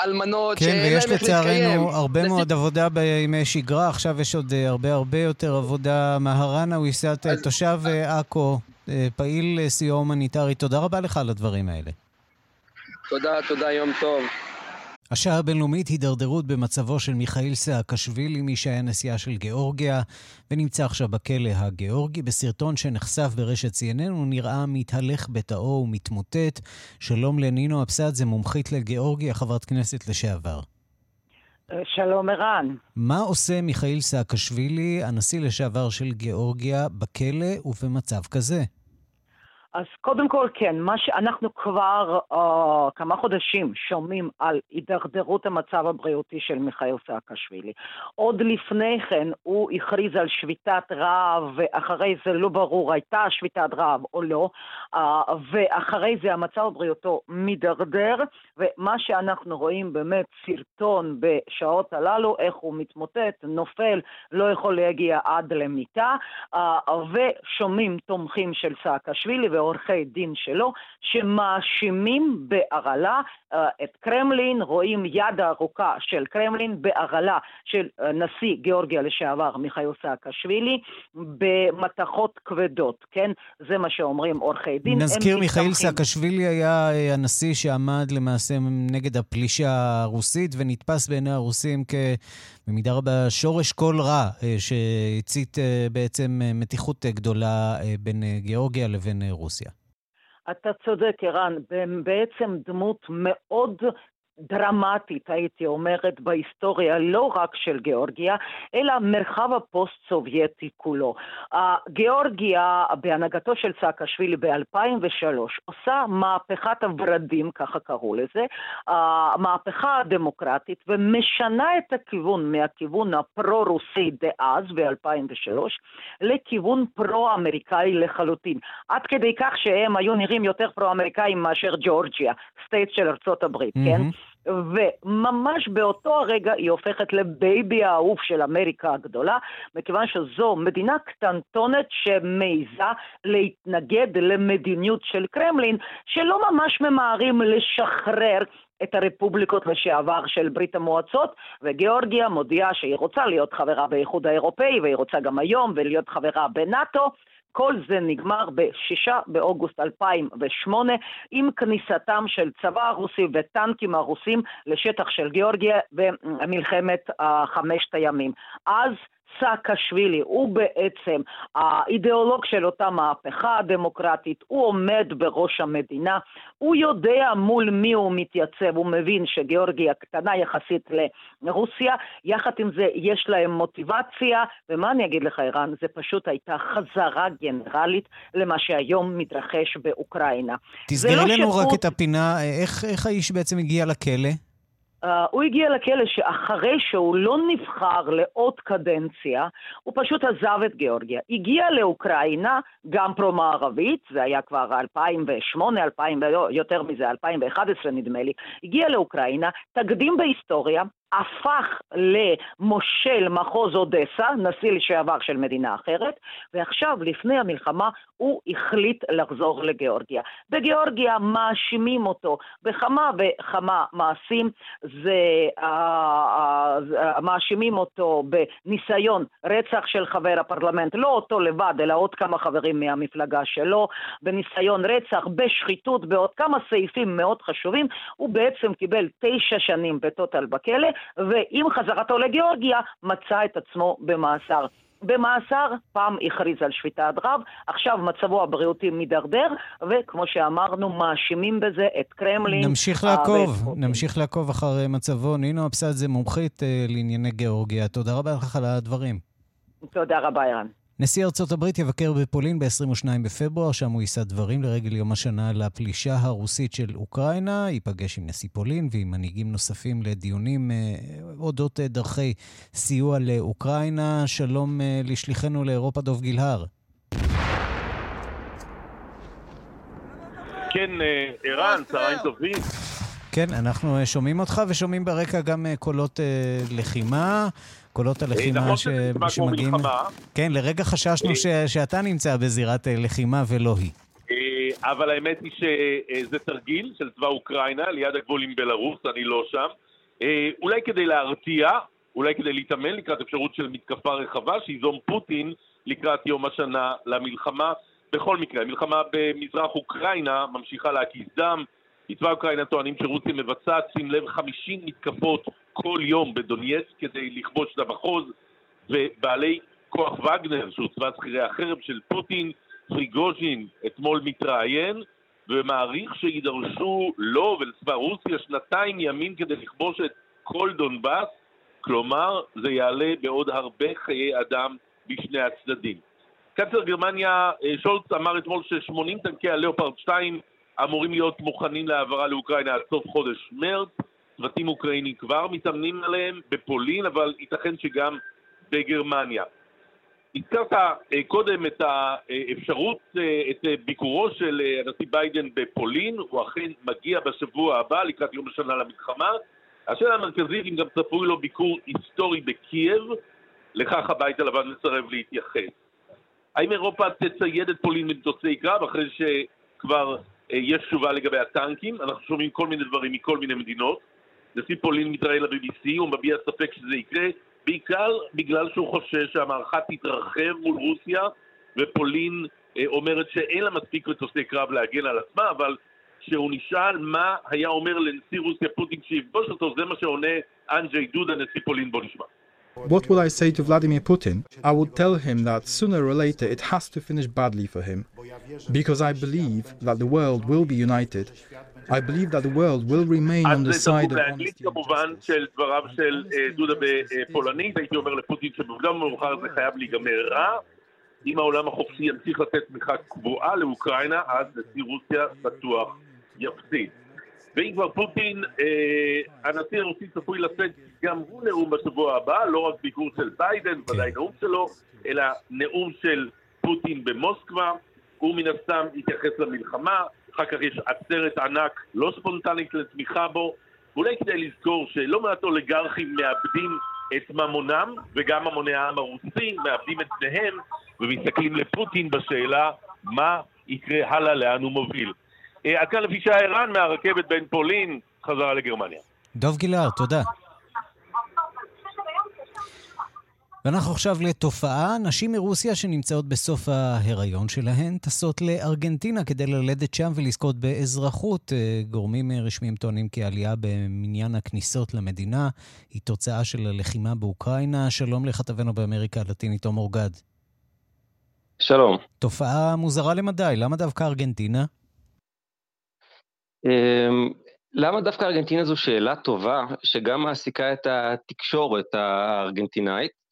אלמנות, כן, ויש לצערנו הרבה מאוד עבודה בימי שגרה, עכשיו יש עוד אה, הרבה הרבה יותר עבודה. מהרנה וויסת, אז... תושב עכו, פעיל סיוע הומניטרי, תודה רבה לך על הדברים האלה. תודה, תודה, יום טוב. השעה הבינלאומית הידרדרות במצבו של מיכאיל סאקשווילי, מי שהיה נשיאה של גיאורגיה, ונמצא עכשיו בכלא הגיאורגי. בסרטון שנחשף ברשת CNN הוא נראה מתהלך בתאו ומתמוטט. שלום לנינו אבסדזה, מומחית לגיאורגיה, חברת כנסת לשעבר. שלום ערן. מה עושה מיכאיל סאקשווילי, הנשיא לשעבר של גיאורגיה, בכלא ובמצב כזה? אז קודם כל כן, מה שאנחנו כבר אה, כמה חודשים שומעים על הידרדרות המצב הבריאותי של מיכאל סאקשווילי. עוד לפני כן הוא הכריז על שביתת רעב, ואחרי זה לא ברור הייתה שביתת רעב או לא, אה, ואחרי זה המצב הבריאותו מידרדר, ומה שאנחנו רואים באמת סרטון בשעות הללו, איך הוא מתמוטט, נופל, לא יכול להגיע עד למיטה, אה, ושומעים תומכים של סאקשווילי ועורכי דין שלו, שמאשימים בהרעלה אה, את קרמלין, רואים יד ארוכה של קרמלין בהרעלה של אה, נשיא גיאורגיה לשעבר מיכאל סאקשווילי במתכות כבדות, כן? זה מה שאומרים עורכי דין. נזכיר, מיכאל סאקשווילי היה אה, הנשיא שעמד למעשה נגד הפלישה הרוסית ונתפס בעיני הרוסים כבמידה רבה שורש כל רע שהצית בעצם מתיחות גדולה בין גיאורגיה לבין רוסיה. אתה צודק, ערן, בעצם דמות מאוד דרמטית, הייתי אומרת, בהיסטוריה לא רק של גיאורגיה, אלא מרחב הפוסט-סובייטי כולו. גיאורגיה, בהנהגתו של סאקשווילי ב-2003, עושה מהפכת הוורדים, ככה קראו לזה, המהפכה הדמוקרטית, ומשנה את הכיוון מהכיוון הפרו-רוסי דאז, ב-2003, לכיוון פרו-אמריקאי לחלוטין. עד כדי כך שהם היו נראים יותר פרו-אמריקאים מאשר ג'ורג'יה, state של ארצות הברית, מממ-הממ. כן? וממש באותו הרגע היא הופכת לבייבי האהוב של אמריקה הגדולה, מכיוון שזו מדינה קטנטונת שמעיזה להתנגד למדיניות של קרמלין, שלא ממש ממהרים לשחרר את הרפובליקות לשעבר של ברית המועצות, וגיאורגיה מודיעה שהיא רוצה להיות חברה באיחוד האירופאי, והיא רוצה גם היום ולהיות חברה בנאט"ו. כל זה נגמר ב-6 באוגוסט 2008 עם כניסתם של צבא הרוסי וטנקים הרוסים לשטח של גיאורגיה במלחמת חמשת הימים. אז סאקשווילי. הוא בעצם האידיאולוג של אותה מהפכה הדמוקרטית, הוא עומד בראש המדינה, הוא יודע מול מי הוא מתייצב, הוא מבין שגיאורגיה קטנה יחסית לרוסיה, יחד עם זה יש להם מוטיבציה, ומה אני אגיד לך ערן, זה פשוט הייתה חזרה גנרלית למה שהיום מתרחש באוקראינה. תסגרי לא לנו שפות... רק את הפינה, איך, איך האיש בעצם הגיע לכלא? Uh, הוא הגיע לכלא שאחרי שהוא לא נבחר לעוד קדנציה, הוא פשוט עזב את גיאורגיה. הגיע לאוקראינה, גם פרו-מערבית, זה היה כבר 2008, 2000, יותר מזה, 2011 נדמה לי, הגיע לאוקראינה, תקדים בהיסטוריה, הפך למושל מחוז אודסה, נשיא לשעבר של מדינה אחרת, ועכשיו, לפני המלחמה, הוא החליט לחזור לגיאורגיה. בגיאורגיה מאשימים אותו בכמה וכמה מעשים, זה, מאשימים אותו בניסיון רצח של חבר הפרלמנט, לא אותו לבד, אלא עוד כמה חברים מהמפלגה שלו, בניסיון רצח, בשחיתות, בעוד כמה סעיפים מאוד חשובים, הוא בעצם קיבל תשע שנים בטוטל בכלא, ועם חזרתו לגיאורגיה מצא את עצמו במאסר. במאסר, פעם הכריז על שביתת רב, עכשיו מצבו הבריאותי מידרדר, וכמו שאמרנו, מאשימים בזה את קרמלין. נמשיך לעקוב, ואת... נמשיך לעקוב אחר מצבו. נינו אבסדזה, מומחית אה, לענייני גיאורגיה. תודה רבה לך על הדברים. תודה רבה, ערן. נשיא ארצות הברית יבקר בפולין ב-22 בפברואר, שם הוא יישא דברים לרגל יום השנה לפלישה הרוסית של אוקראינה, ייפגש עם נשיא פולין ועם מנהיגים נוספים לדיונים אה, אודות אה, דרכי סיוע לאוקראינה. שלום אה, לשליחנו לאירופה דוב גילהר. כן, אה, ערן, צהריים טובים. כן, אנחנו אה, שומעים אותך ושומעים ברקע גם אה, קולות אה, לחימה. קולות הלחימה נכון ש... שמגיעים... כן, לרגע חששנו ש... שאתה נמצא בזירת לחימה ולא היא. אבל האמת היא שזה תרגיל של צבא אוקראינה ליד הגבול עם בלארוס, אני לא שם. אולי כדי להרתיע, אולי כדי להתאמן לקראת אפשרות של מתקפה רחבה, שיזום פוטין לקראת יום השנה למלחמה. בכל מקרה, המלחמה במזרח אוקראינה ממשיכה להקיז דם. צבא אוקראינה טוענים שרוסיה מבצעת, שים לב, 50 מתקפות כל יום בדונייץ כדי לכבוש את המחוז, ובעלי כוח וגנר, שהוא צבא שכירי החרב של פוטין, פריגוז'ין, אתמול מתראיין, ומעריך שידרשו לו ולצבא רוסיה שנתיים ימים כדי לכבוש את כל דונבאס, כלומר, זה יעלה בעוד הרבה חיי אדם בשני הצדדים. קנצלר גרמניה, שולץ אמר אתמול ש-80 טנקי הלאופרד 2 אמורים להיות מוכנים להעברה לאוקראינה עד סוף חודש מרץ. צוותים אוקראינים כבר מתאמנים עליהם בפולין, אבל ייתכן שגם בגרמניה. הזכרת אה, קודם את האפשרות, אה, את ביקורו של אה, הנשיא ביידן בפולין, הוא אכן מגיע בשבוע הבא לקראת יום השנה למלחמה. השאלה המרכזית אם גם צפוי לו ביקור היסטורי בקייב, לכך הבית הלבן מסרב להתייחס. האם אירופה תצייד את פולין במטוסי קרב אחרי שכבר יש תשובה לגבי הטנקים? אנחנו שומעים כל מיני דברים מכל מיני מדינות. נשיא פולין מתראיין ל-BBC, הוא מביע ספק שזה יקרה, בעיקר בגלל שהוא חושש שהמערכה תתרחב מול רוסיה, ופולין אה, אומרת שאין לה מספיק מטוסי קרב להגן על עצמה, אבל כשהוא נשאל מה היה אומר לנשיא רוסיה פוטין שיפגוש אותו, זה מה שעונה אנג'י דודה, נשיא פולין, בוא נשמע. What would I say to Vladimir Putin? I would tell him that sooner or later it has to finish badly for him. Because I believe that the world will be united I believe that the world will remain on the side of באנגלית כמובן של דבריו של דודה בפולנית, הייתי אומר לפוטין שבמוקדם ומאוחר זה חייב להיגמר רע. אם העולם החופשי ימשיך לתת תמיכה קבועה לאוקראינה, אז נשיא רוסיה בטוח יפסיד. ואם כבר פוטין, אה, הנשיא הרוסי צפוי לשאת גם הוא נאום בשבוע הבא, לא רק ביקור של ביידן, כן. ודאי נאום שלו, אלא נאום של פוטין במוסקבה. הוא מן הסתם יתייחס למלחמה, אחר כך יש עצרת ענק לא ספונטנית לתמיכה בו. ואולי כדאי לזכור שלא מעט אוליגרכים מאבדים את ממונם, וגם המוני העם הרוסי מאבדים את בניהם, ומסתכלים לפוטין בשאלה מה יקרה הלאה, לאן הוא מוביל. אה, עד כאן אבישי ערן מהרכבת בין פולין, חזרה לגרמניה. דב גילהר, תודה. ואנחנו עכשיו לתופעה, נשים מרוסיה שנמצאות בסוף ההיריון שלהן טסות לארגנטינה כדי ללדת שם ולזכות באזרחות. אה, גורמים רשמיים טוענים כי העלייה במניין הכניסות למדינה היא תוצאה של הלחימה באוקראינה. שלום לכתבנו באמריקה הלטינית, תום אורגד. שלום. תופעה מוזרה למדי, למה דווקא ארגנטינה? אמ, למה דווקא ארגנטינה זו שאלה טובה, שגם מעסיקה את התקשורת הארגנטינאית.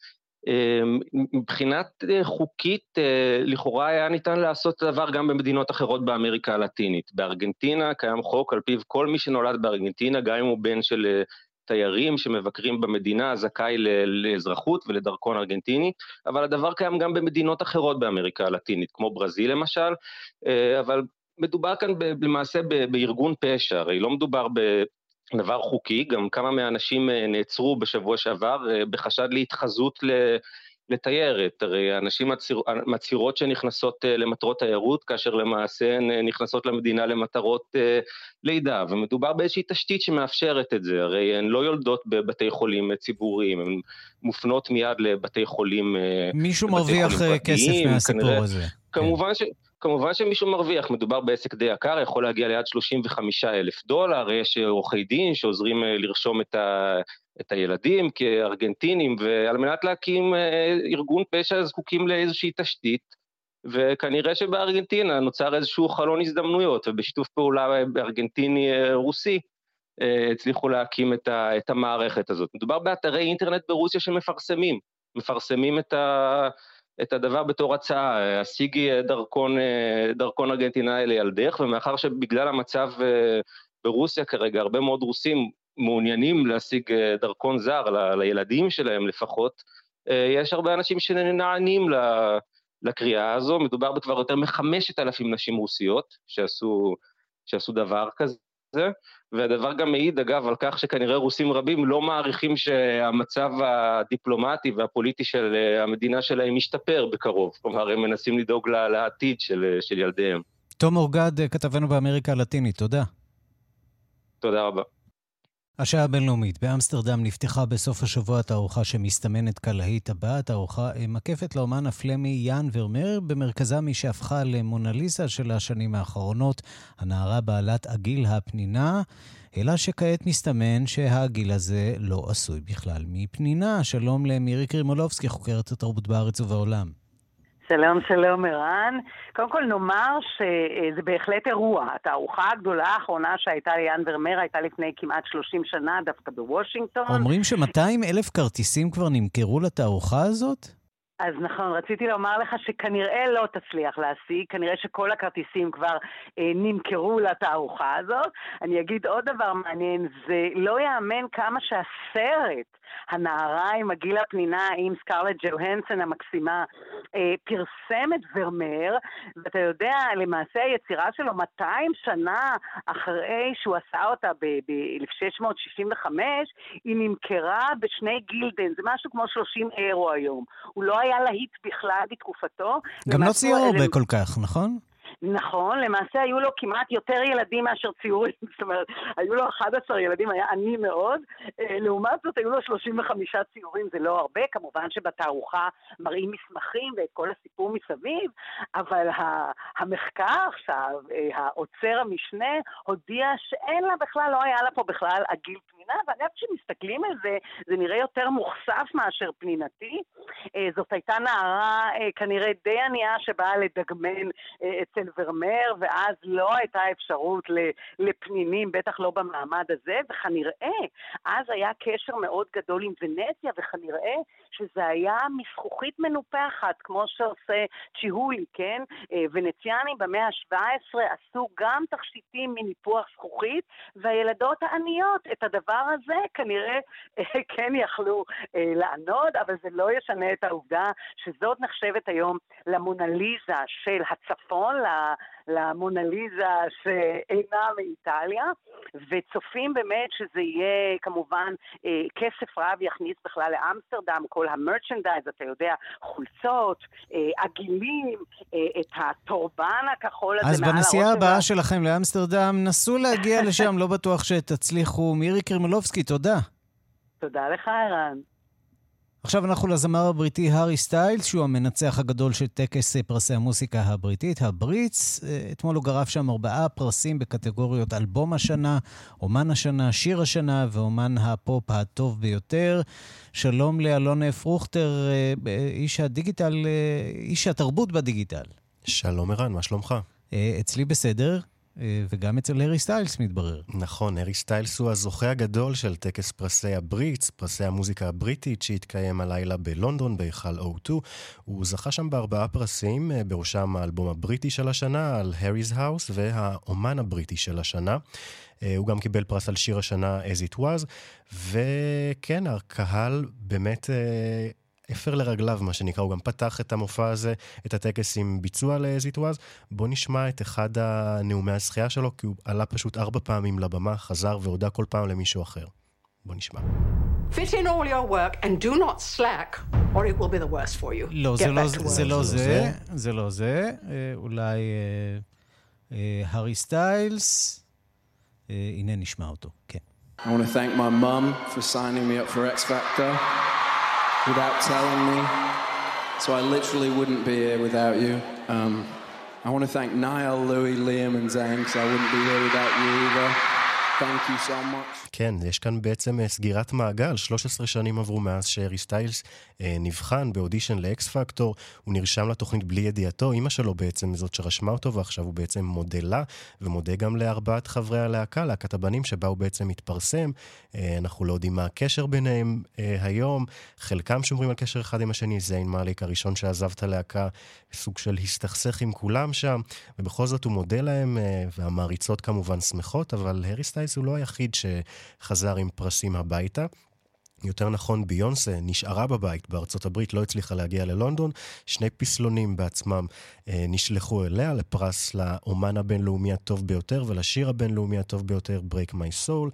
אמ, מבחינת אה, חוקית, אה, לכאורה היה ניתן לעשות את הדבר גם במדינות אחרות באמריקה הלטינית. בארגנטינה קיים חוק על פיו כל מי שנולד בארגנטינה, גם אם הוא בן של אה, תיירים שמבקרים במדינה, זכאי לאזרחות ולדרכון ארגנטיני, אבל הדבר קיים גם במדינות אחרות באמריקה הלטינית, כמו ברזיל למשל, אבל מדובר כאן למעשה בארגון פשע, הרי לא מדובר דבר חוקי, גם כמה מהאנשים אה, נעצרו בשבוע שעבר אה, בחשד להתחזות לתיירת. הרי הנשים מצהיר, מצהירות שנכנסות אה, למטרות תיירות, כאשר למעשה הן נכנסות למדינה למטרות לידה, ומדובר באיזושהי תשתית שמאפשרת את זה, הרי הן לא יולדות בבתי חולים ציבוריים, הן מופנות מיד לבתי חולים מישהו מרוויח כסף מהסיפור כנראה, הזה. כמובן כן. ש... כמובן שמישהו מרוויח, מדובר בעסק די יקר, יכול להגיע ליד 35 אלף דולר, יש עורכי דין שעוזרים אה, לרשום את, ה, את הילדים כארגנטינים, ועל מנת להקים אה, ארגון פשע זקוקים לאיזושהי תשתית, וכנראה שבארגנטינה נוצר איזשהו חלון הזדמנויות, ובשיתוף פעולה ארגנטיני-רוסי אה, הצליחו להקים את, ה, את המערכת הזאת. מדובר באתרי אינטרנט ברוסיה שמפרסמים, מפרסמים את ה... את הדבר בתור הצעה, השיגי דרכון, דרכון ארגנטינאי לילדך, ומאחר שבגלל המצב אה, ברוסיה כרגע, הרבה מאוד רוסים מעוניינים להשיג אה, דרכון זר ל, לילדים שלהם לפחות, אה, יש הרבה אנשים שנענים לקריאה הזו, מדובר בכבר יותר מחמשת אלפים נשים רוסיות שעשו, שעשו דבר כזה. והדבר גם מעיד, אגב, על כך שכנראה רוסים רבים לא מעריכים שהמצב הדיפלומטי והפוליטי של אה, המדינה שלהם ישתפר בקרוב. כלומר, הם מנסים לדאוג לעתיד של, אה, של ילדיהם. תום אורגד, אה, כתבנו באמריקה הלטינית, תודה. תודה רבה. השעה הבינלאומית. באמסטרדם נפתחה בסוף השבוע תערוכה שמסתמנת כלהיט הבא. תערוכה מקפת לאומן הפלמי יאן ורמר, במרכזה מי שהפכה למונליזה של השנים האחרונות, הנערה בעלת עגיל הפנינה, אלא שכעת מסתמן שהעגיל הזה לא עשוי בכלל מפנינה. שלום למירי קרימולובסקי, חוקרת התרבות בארץ ובעולם. שלום, שלום, ערן. קודם כל נאמר שזה בהחלט אירוע. התערוכה הגדולה האחרונה שהייתה ליאן ורמר הייתה לפני כמעט 30 שנה, דווקא בוושינגטון. אומרים ש-200 אלף כרטיסים כבר נמכרו לתערוכה הזאת? אז נכון, רציתי לומר לך שכנראה לא תצליח להשיג, כנראה שכל הכרטיסים כבר אה, נמכרו לתערוכה הזאת. אני אגיד עוד דבר מעניין, זה לא ייאמן כמה שהסרט, הנערה עם הגיל הפנינה עם סקרלט ג'והנסון המקסימה, אה, פרסם את ורמר, ואתה יודע, למעשה היצירה שלו 200 שנה אחרי שהוא עשה אותה ב-1665, היא נמכרה בשני גילדן, זה משהו כמו 30 אירו היום. הוא לא היה להיט בכלל בתקופתו. גם לא ציור הרבה כל כך, נכון? נכון, למעשה היו לו כמעט יותר ילדים מאשר ציורים, *laughs* זאת אומרת, היו לו 11 ילדים, היה עני מאוד, אה, לעומת זאת היו לו 35 ציורים, זה לא הרבה, כמובן שבתערוכה מראים מסמכים ואת כל הסיפור מסביב, אבל המחקר עכשיו, אה, העוצר המשנה, הודיע שאין לה בכלל, לא היה לה פה בכלל עגיל פנינה, ואגב, כשמסתכלים על זה, זה נראה יותר מוכסף מאשר פנינתי. אה, זאת הייתה נערה כנראה די ענייה שבאה לדגמן אצל ורמר, ואז לא הייתה אפשרות לפנינים, בטח לא במעמד הזה, וכנראה אז היה קשר מאוד גדול עם ונציה, וכנראה שזה היה מזכוכית מנופחת, כמו שעושה צ'יהולי, כן? אה, ונציאנים במאה ה-17 עשו גם תכשיטים מניפוח זכוכית, והילדות העניות את הדבר הזה כנראה אה, כן יכלו אה, לענוד, אבל זה לא ישנה את העובדה שזאת נחשבת היום למונליזה של הצפון, למונליזה שאינה מאיטליה, וצופים באמת שזה יהיה כמובן אה, כסף רב יכניס בכלל לאמסטרדם, כל המרצ'נדייז, אתה יודע, חולצות, אה, עגילים, אה, את הטורבן הכחול הזה אז בנסיעה הבאה שלכם לאמסטרדם, נסו להגיע לשם, לא בטוח שתצליחו. מירי קרימלובסקי, תודה. תודה לך, ערן. עכשיו אנחנו לזמר הבריטי הארי סטיילס, שהוא המנצח הגדול של טקס פרסי המוסיקה הבריטית, הבריטס. אתמול הוא גרף שם ארבעה פרסים בקטגוריות אלבום השנה, אומן השנה, שיר השנה ואומן הפופ הטוב ביותר. שלום לאלון פרוכטר, איש הדיגיטל, איש התרבות בדיגיטל. שלום ערן, מה שלומך? אצלי בסדר. אה, וגם אצל הארי סטיילס מתברר. נכון, הארי סטיילס הוא הזוכה הגדול של טקס פרסי הבריטס, פרסי המוזיקה הבריטית שהתקיים הלילה בלונדון, בהיכל O2. הוא זכה שם בארבעה פרסים, אה, בראשם האלבום הבריטי של השנה, על הארי's האוס, והאומן הבריטי של השנה. אה, הוא גם קיבל פרס על שיר השנה As It Was, וכן, הקהל באמת היה לרגליו, מה שנקרא, הוא גם פתח את המופע הזה, את הטקס עם ביצוע ל-as it was. בוא נשמע את אחד הנאומי הזכייה שלו, כי הוא עלה פשוט ארבע פעמים לבמה, חזר והודה כל פעם למישהו אחר. בוא נשמע. Fit in all your work and do not slack, or it will be the worst for you. לא, זה לא זה, זה לא זה, זה לא זה. אולי הארי סטיילס, הנה נשמע אותו, כן. I want to thank my mum for signing me up for X Factor. Without telling me. So I literally wouldn't be here without you. Um, I want to thank Niall, Louis, Liam, and Zane because I wouldn't be here without you either. So. כן, יש כאן בעצם סגירת מעגל, 13 שנים עברו מאז שארי סטיילס אה, נבחן באודישן לאקס פקטור, הוא נרשם לתוכנית בלי ידיעתו, אימא שלו בעצם זאת שרשמה אותו, ועכשיו הוא בעצם מודה לה, ומודה גם לארבעת חברי הלהקה, להקת הבנים, שבה הוא בעצם מתפרסם. אה, אנחנו לא יודעים מה הקשר ביניהם אה, היום, חלקם שומרים על קשר אחד עם השני, זיין מאליק הראשון שעזב את הלהקה, סוג של הסתכסך עם כולם שם, ובכל זאת הוא מודה להם, אה, והמעריצות כמובן שמחות, אבל הארי סטיילס הוא לא היחיד ש... חזר עם פרסים הביתה. יותר נכון, ביונסה נשארה בבית בארצות הברית, לא הצליחה להגיע ללונדון. שני פסלונים בעצמם אה, נשלחו אליה לפרס לאומן הבינלאומי הטוב ביותר ולשיר הבינלאומי הטוב ביותר, Break My Soul.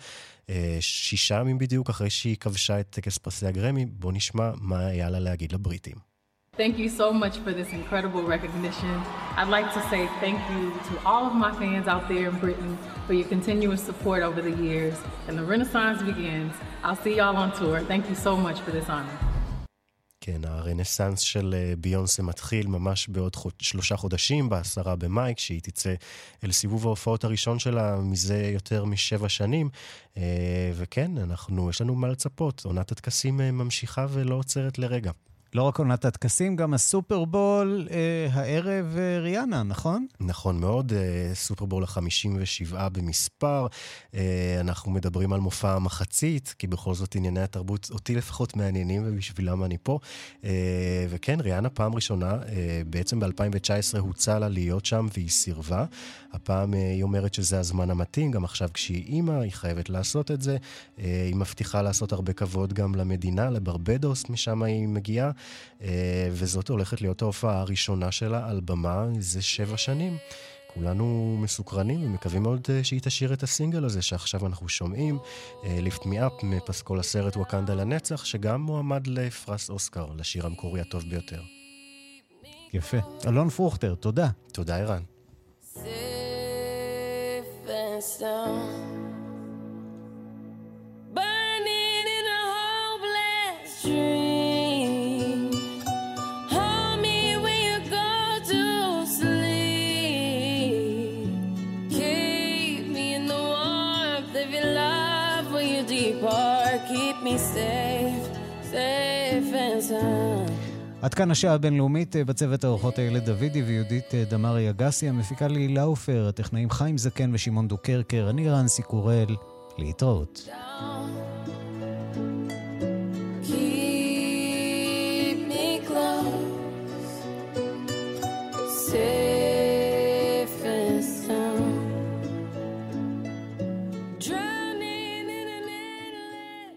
אה, שישה ימים בדיוק אחרי שהיא כבשה את טקס פרסי הגרמי, בואו נשמע מה היה לה להגיד לבריטים. Thank you so much for this incredible recognition. I'd like to say thank you to all of my fans out there in Britain for your continuous support over the years. And the Renaissance begins. I'll see y'all on tour. Thank you so much for this honor. כן, הרנסאנס של ביונסה מתחיל ממש בעוד חוד, שלושה חודשים, בעשרה במאי, כשהיא תצא אל סיבוב ההופעות הראשון שלה מזה יותר משבע שנים. וכן, אנחנו, יש לנו מה לצפות. עונת הטקסים ממשיכה ולא עוצרת לרגע. לא רק עונת הטקסים, גם הסופרבול אה, הערב אה, ריאנה, נכון? נכון מאוד, אה, סופרבול ה-57 במספר. אה, אנחנו מדברים על מופע המחצית, כי בכל זאת ענייני התרבות אותי לפחות מעניינים, ובשבילם אני פה. אה, וכן, ריאנה פעם ראשונה, אה, בעצם ב-2019 הוצע לה להיות שם והיא סירבה. הפעם אה, היא אומרת שזה הזמן המתאים, גם עכשיו כשהיא אימא, היא חייבת לעשות את זה. אה, היא מבטיחה לעשות הרבה כבוד גם למדינה, לברבדוס, משם היא מגיעה. אה, וזאת הולכת להיות ההופעה הראשונה שלה על במה זה שבע שנים. כולנו מסוקרנים ומקווים מאוד אה, שהיא תשאיר את הסינגל הזה שעכשיו אנחנו שומעים, ליפט מי אפ מפסקול הסרט וואקנדה לנצח, שגם מועמד לפרס אוסקר, לשיר המקורי הטוב ביותר. יפה. אלון פרוכטר, תודה. תודה, ערן. עד כאן השעה הבינלאומית, בצוות האורחות איילת דוידי ויהודית דמארי אגסי, המפיקה לי לאופר, הטכנאים חיים זקן ושמעון דוקרקר, אני רנסי קורל, להתראות. Keep